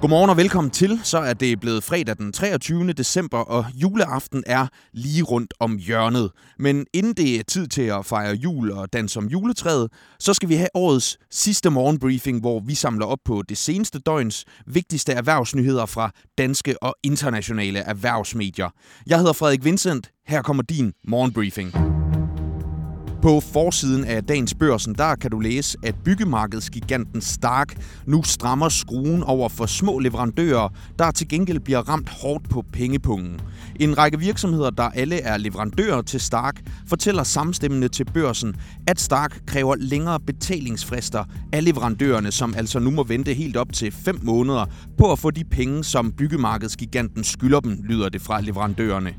Godmorgen og velkommen til. Så er det blevet fredag den 23. december, og juleaften er lige rundt om hjørnet. Men inden det er tid til at fejre jul og danse om juletræet, så skal vi have årets sidste morgenbriefing, hvor vi samler op på det seneste døgns vigtigste erhvervsnyheder fra danske og internationale erhvervsmedier. Jeg hedder Frederik Vincent. Her kommer din morgenbriefing. På forsiden af dagens børsen, der kan du læse, at byggemarkedsgiganten Stark nu strammer skruen over for små leverandører, der til gengæld bliver ramt hårdt på pengepungen. En række virksomheder, der alle er leverandører til Stark, fortæller samstemmende til børsen, at Stark kræver længere betalingsfrister af leverandørerne, som altså nu må vente helt op til 5 måneder på at få de penge, som byggemarkedsgiganten skylder dem, lyder det fra leverandørerne.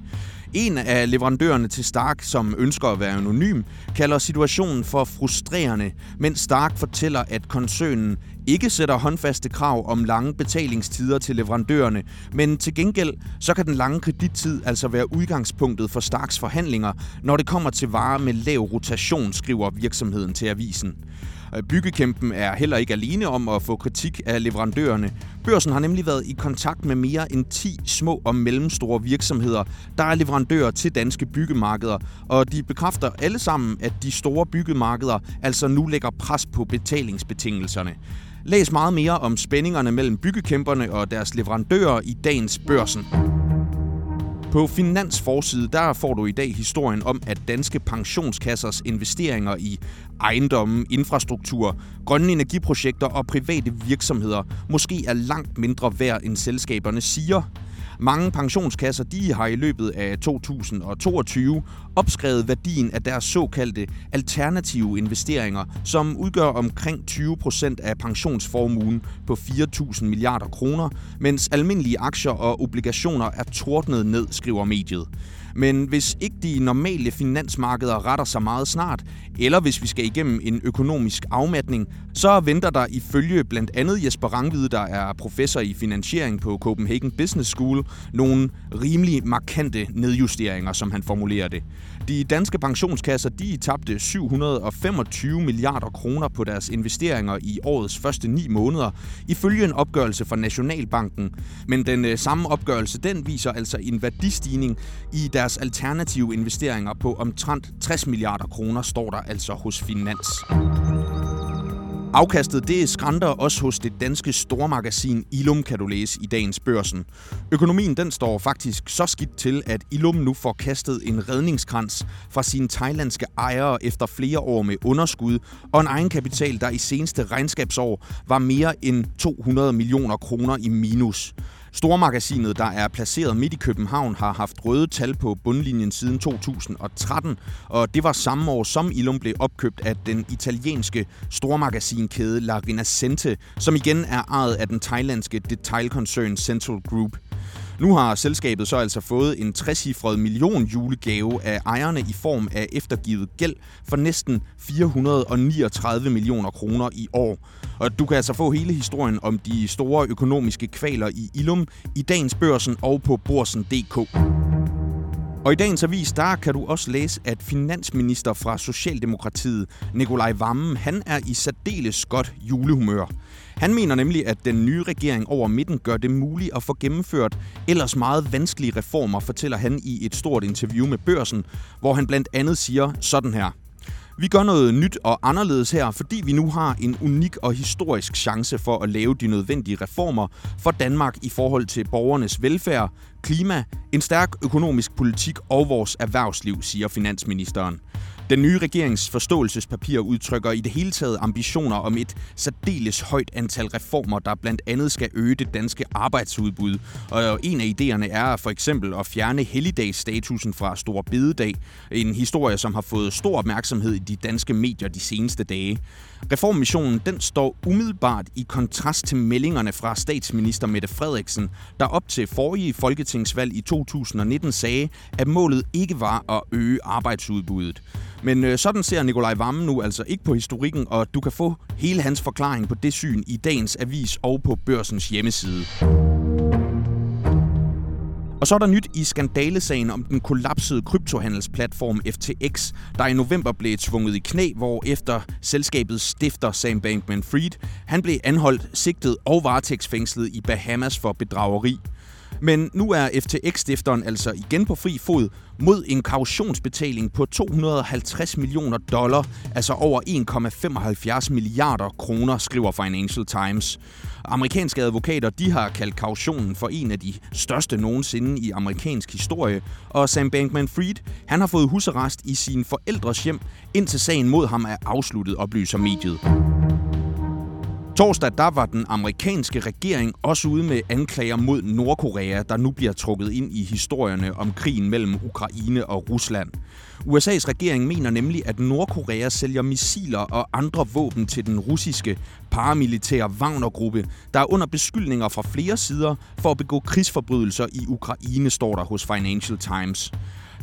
En af leverandørerne til Stark, som ønsker at være anonym, kalder situationen for frustrerende, mens Stark fortæller, at koncernen ikke sætter håndfaste krav om lange betalingstider til leverandørerne, men til gengæld så kan den lange kredittid altså være udgangspunktet for Starks forhandlinger, når det kommer til varer med lav rotation, skriver virksomheden til avisen. Øh, byggekæmpen er heller ikke alene om at få kritik af leverandørerne. Børsen har nemlig været i kontakt med mere end 10 små og mellemstore virksomheder, der er leverandører til danske byggemarkeder, og de bekræfter alle sammen, at de store byggemarkeder altså nu lægger pres på betalingsbetingelserne. Læs meget mere om spændingerne mellem byggekæmperne og deres leverandører i dagens børsen. På Finansforside der får du i dag historien om, at danske pensionskassers investeringer i ejendomme, infrastruktur, grønne energiprojekter og private virksomheder måske er langt mindre værd, end selskaberne siger. Mange pensionskasser de har i løbet af 2022 opskrevet værdien af deres såkaldte alternative investeringer, som udgør omkring 20 procent af pensionsformuen på 4.000 milliarder kroner, mens almindelige aktier og obligationer er tordnet ned, skriver mediet. Men hvis ikke de normale finansmarkeder retter sig meget snart, eller hvis vi skal igennem en økonomisk afmatning, så venter der ifølge blandt andet Jesper Rangvide, der er professor i finansiering på Copenhagen Business School, nogle rimelig markante nedjusteringer, som han formulerer det. De danske pensionskasser de tabte 725 milliarder kroner på deres investeringer i årets første ni måneder, ifølge en opgørelse fra Nationalbanken. Men den øh, samme opgørelse den viser altså en værdistigning i deres alternative investeringer på omtrent 60 milliarder kroner, står der altså hos Finans. Afkastet det skrænter også hos det danske stormagasin Ilum, kan du læse i dagens børsen. Økonomien den står faktisk så skidt til, at Ilum nu får kastet en redningskrans fra sine thailandske ejere efter flere år med underskud og en egenkapital, der i seneste regnskabsår var mere end 200 millioner kroner i minus. Stormagasinet, der er placeret midt i København, har haft røde tal på bundlinjen siden 2013, og det var samme år, som Ilum blev opkøbt af den italienske stormagasinkæde La Rinascente, som igen er ejet af den thailandske detailkoncern Central Group. Nu har selskabet så altså fået en 60 million julegave af ejerne i form af eftergivet gæld for næsten 439 millioner kroner i år. Og du kan altså få hele historien om de store økonomiske kvaler i Ilum i dagens børsen og på borsen.dk. Og i dagens avis, der kan du også læse, at finansminister fra Socialdemokratiet, Nikolaj Vammen, han er i særdeles godt julehumør. Han mener nemlig, at den nye regering over midten gør det muligt at få gennemført ellers meget vanskelige reformer, fortæller han i et stort interview med Børsen, hvor han blandt andet siger sådan her. Vi gør noget nyt og anderledes her, fordi vi nu har en unik og historisk chance for at lave de nødvendige reformer for Danmark i forhold til borgernes velfærd, klima, en stærk økonomisk politik og vores erhvervsliv, siger finansministeren. Den nye regerings forståelsespapir udtrykker i det hele taget ambitioner om et særdeles højt antal reformer, der blandt andet skal øge det danske arbejdsudbud. Og en af idéerne er for eksempel at fjerne helligdagsstatusen fra Stor Bededag. En historie, som har fået stor opmærksomhed i de danske medier de seneste dage. Reformmissionen den står umiddelbart i kontrast til meldingerne fra statsminister Mette Frederiksen, der op til forrige folketingsvalg i 2019 sagde, at målet ikke var at øge arbejdsudbuddet. Men øh, sådan ser Nikolaj Vammen nu altså ikke på historikken, og du kan få hele hans forklaring på det syn i dagens avis og på børsens hjemmeside. Og så er der nyt i skandalesagen om den kollapsede kryptohandelsplatform FTX, der i november blev tvunget i knæ, hvor efter selskabets stifter Sam Bankman-Fried, han blev anholdt, sigtet og varetægtsfængslet i Bahamas for bedrageri. Men nu er FTX-stifteren altså igen på fri fod mod en kautionsbetaling på 250 millioner dollar, altså over 1,75 milliarder kroner, skriver Financial Times. Amerikanske advokater de har kaldt kautionen for en af de største nogensinde i amerikansk historie, og Sam Bankman-Fried han har fået husarrest i sin forældres hjem, indtil sagen mod ham er afsluttet, oplyser mediet. Torsdag der var den amerikanske regering også ude med anklager mod Nordkorea, der nu bliver trukket ind i historierne om krigen mellem Ukraine og Rusland. USA's regering mener nemlig, at Nordkorea sælger missiler og andre våben til den russiske paramilitære Wagner-gruppe, der er under beskyldninger fra flere sider for at begå krigsforbrydelser i Ukraine, står der hos Financial Times.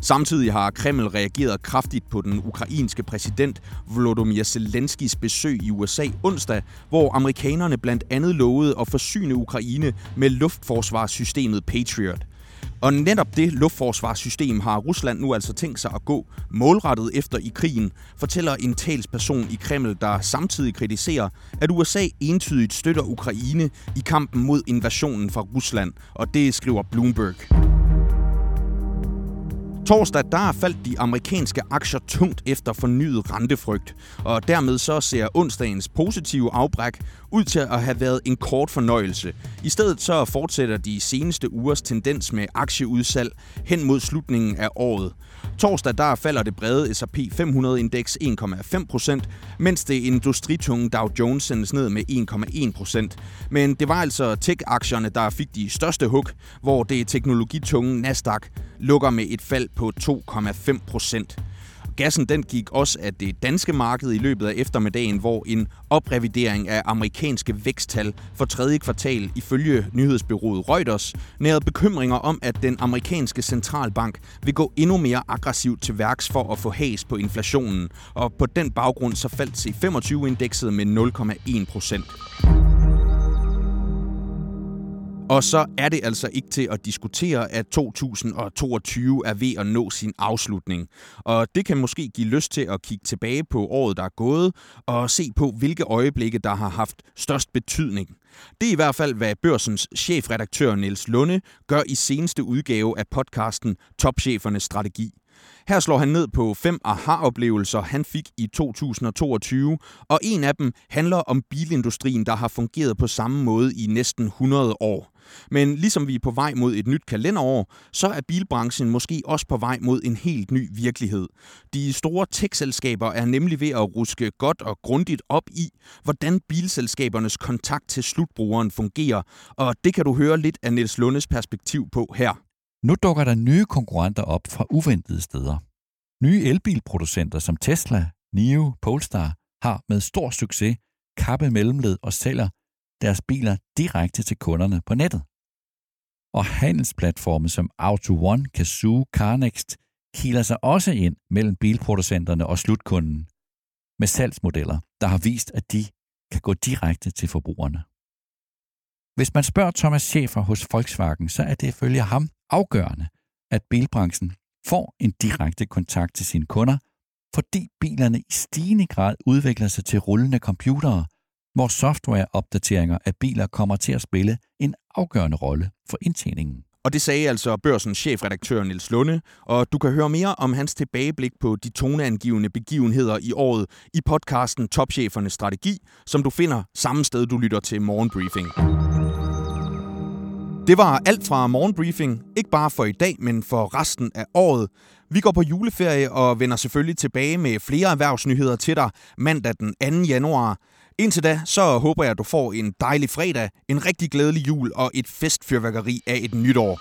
Samtidig har Kreml reageret kraftigt på den ukrainske præsident Volodymyr Zelenskis besøg i USA onsdag, hvor amerikanerne blandt andet lovede at forsyne Ukraine med luftforsvarssystemet Patriot. Og netop det luftforsvarssystem har Rusland nu altså tænkt sig at gå målrettet efter i krigen, fortæller en talsperson i Kreml, der samtidig kritiserer, at USA entydigt støtter Ukraine i kampen mod invasionen fra Rusland, og det skriver Bloomberg. Torsdag der faldt de amerikanske aktier tungt efter fornyet rentefrygt, og dermed så ser onsdagens positive afbræk ud til at have været en kort fornøjelse. I stedet så fortsætter de seneste ugers tendens med aktieudsalg hen mod slutningen af året. Torsdag der falder det brede S&P 500-indeks 1,5% mens det industritunge Dow Jones sendes ned med 1,1% Men det var altså tech-aktierne, der fik de største hug, hvor det teknologitunge Nasdaq lukker med et fald på 2,5 procent. Gassen den gik også af det danske marked i løbet af eftermiddagen, hvor en oprevidering af amerikanske væksttal for tredje kvartal ifølge nyhedsbyrået Reuters nærede bekymringer om, at den amerikanske centralbank vil gå endnu mere aggressivt til værks for at få has på inflationen. Og på den baggrund så faldt C25-indekset med 0,1 procent. Og så er det altså ikke til at diskutere, at 2022 er ved at nå sin afslutning. Og det kan måske give lyst til at kigge tilbage på året, der er gået, og se på, hvilke øjeblikke, der har haft størst betydning. Det er i hvert fald, hvad børsens chefredaktør Niels Lunde gør i seneste udgave af podcasten Topchefernes Strategi. Her slår han ned på fem aha-oplevelser, han fik i 2022, og en af dem handler om bilindustrien, der har fungeret på samme måde i næsten 100 år. Men ligesom vi er på vej mod et nyt kalenderår, så er bilbranchen måske også på vej mod en helt ny virkelighed. De store tech-selskaber er nemlig ved at ruske godt og grundigt op i, hvordan bilselskabernes kontakt til slutbrugeren fungerer, og det kan du høre lidt af Niels Lundes perspektiv på her. Nu dukker der nye konkurrenter op fra uventede steder. Nye elbilproducenter som Tesla, NIO, Polestar har med stor succes kappet mellemled og sælger deres biler direkte til kunderne på nettet. Og handelsplatforme som Auto One, Kazoo, CarNext kiler sig også ind mellem bilproducenterne og slutkunden med salgsmodeller, der har vist, at de kan gå direkte til forbrugerne. Hvis man spørger Thomas Schäfer hos Volkswagen, så er det ifølge ham afgørende, at bilbranchen får en direkte kontakt til sine kunder, fordi bilerne i stigende grad udvikler sig til rullende computere, hvor softwareopdateringer af biler kommer til at spille en afgørende rolle for indtjeningen. Og det sagde altså børsens chefredaktør Nils Lunde, og du kan høre mere om hans tilbageblik på de toneangivende begivenheder i året i podcasten Topchefernes Strategi, som du finder samme sted, du lytter til Morgenbriefing. Det var alt fra Morgenbriefing, ikke bare for i dag, men for resten af året. Vi går på juleferie og vender selvfølgelig tilbage med flere erhvervsnyheder til dig mandag den 2. januar. Indtil da, så håber jeg, at du får en dejlig fredag, en rigtig glædelig jul og et festfyrværkeri af et nytår.